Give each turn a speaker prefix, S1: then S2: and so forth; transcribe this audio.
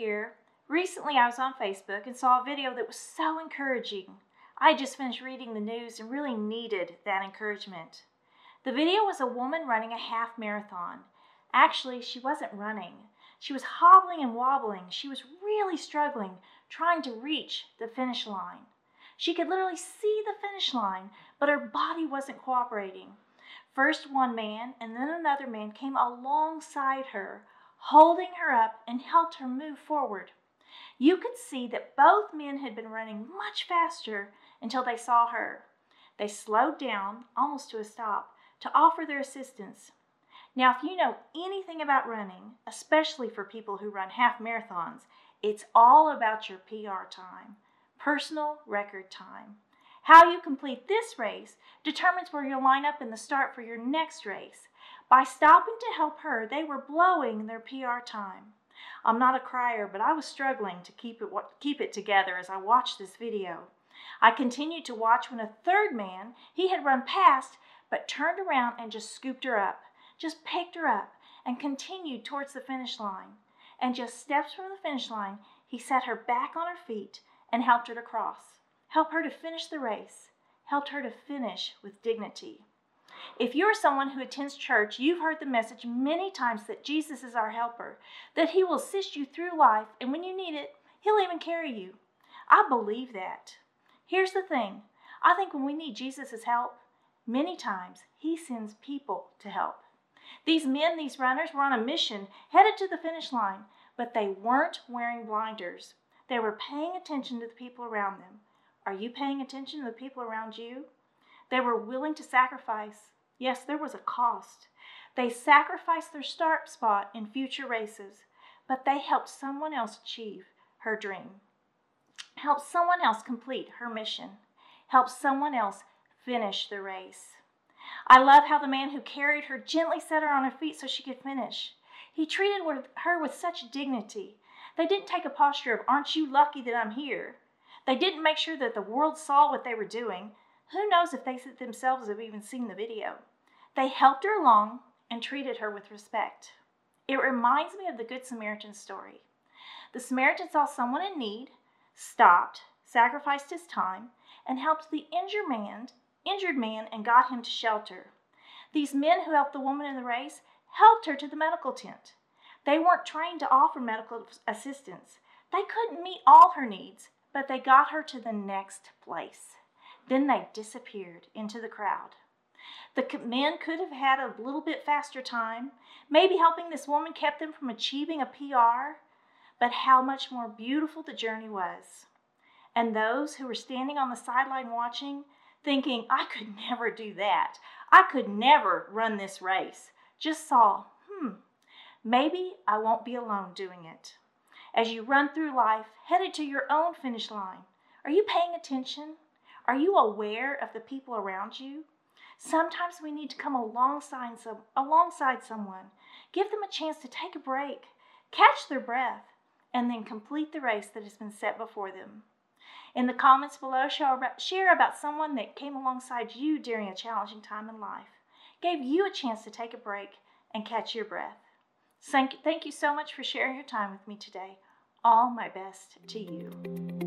S1: here. Recently, I was on Facebook and saw a video that was so encouraging. I just finished reading the news and really needed that encouragement. The video was a woman running a half marathon. Actually, she wasn't running. She was hobbling and wobbling. She was really struggling, trying to reach the finish line. She could literally see the finish line, but her body wasn't cooperating. First one man and then another man came alongside her, holding her up and helped her move forward. You could see that both men had been running much faster until they saw her. They slowed down almost to a stop to offer their assistance. Now, if you know anything about running, especially for people who run half marathons, it's all about your PR time, personal record time. How you complete this race determines where you'll line up in the start for your next race. By stopping to help her, they were blowing their PR time. I'm not a crier, but I was struggling to keep it, keep it together as I watched this video. I continued to watch when a third man, he had run past, but turned around and just scooped her up, just picked her up, and continued towards the finish line. And just steps from the finish line, he set her back on her feet and helped her to cross, helped her to finish the race, helped her to finish with dignity. If you're someone who attends church, you've heard the message many times that Jesus is our helper, that he will assist you through life, and when you need it, he'll even carry you. I believe that. Here's the thing I think when we need Jesus' help, many times he sends people to help. These men, these runners, were on a mission headed to the finish line, but they weren't wearing blinders. They were paying attention to the people around them. Are you paying attention to the people around you? They were willing to sacrifice. Yes, there was a cost. They sacrificed their start spot in future races, but they helped someone else achieve her dream, helped someone else complete her mission, helped someone else finish the race. I love how the man who carried her gently set her on her feet so she could finish. He treated her with such dignity. They didn't take a posture of, Aren't you lucky that I'm here? They didn't make sure that the world saw what they were doing. Who knows if they themselves have even seen the video? They helped her along and treated her with respect. It reminds me of the Good Samaritan story. The Samaritan saw someone in need, stopped, sacrificed his time, and helped the injured man, injured man and got him to shelter. These men who helped the woman in the race helped her to the medical tent. They weren't trained to offer medical assistance. They couldn't meet all her needs, but they got her to the next place. Then they disappeared into the crowd. The men could have had a little bit faster time. Maybe helping this woman kept them from achieving a PR. But how much more beautiful the journey was. And those who were standing on the sideline watching, thinking, I could never do that. I could never run this race, just saw, hmm, maybe I won't be alone doing it. As you run through life, headed to your own finish line, are you paying attention? Are you aware of the people around you? Sometimes we need to come alongside, some, alongside someone, give them a chance to take a break, catch their breath, and then complete the race that has been set before them. In the comments below, share about someone that came alongside you during a challenging time in life, gave you a chance to take a break and catch your breath. Thank you so much for sharing your time with me today. All my best to you.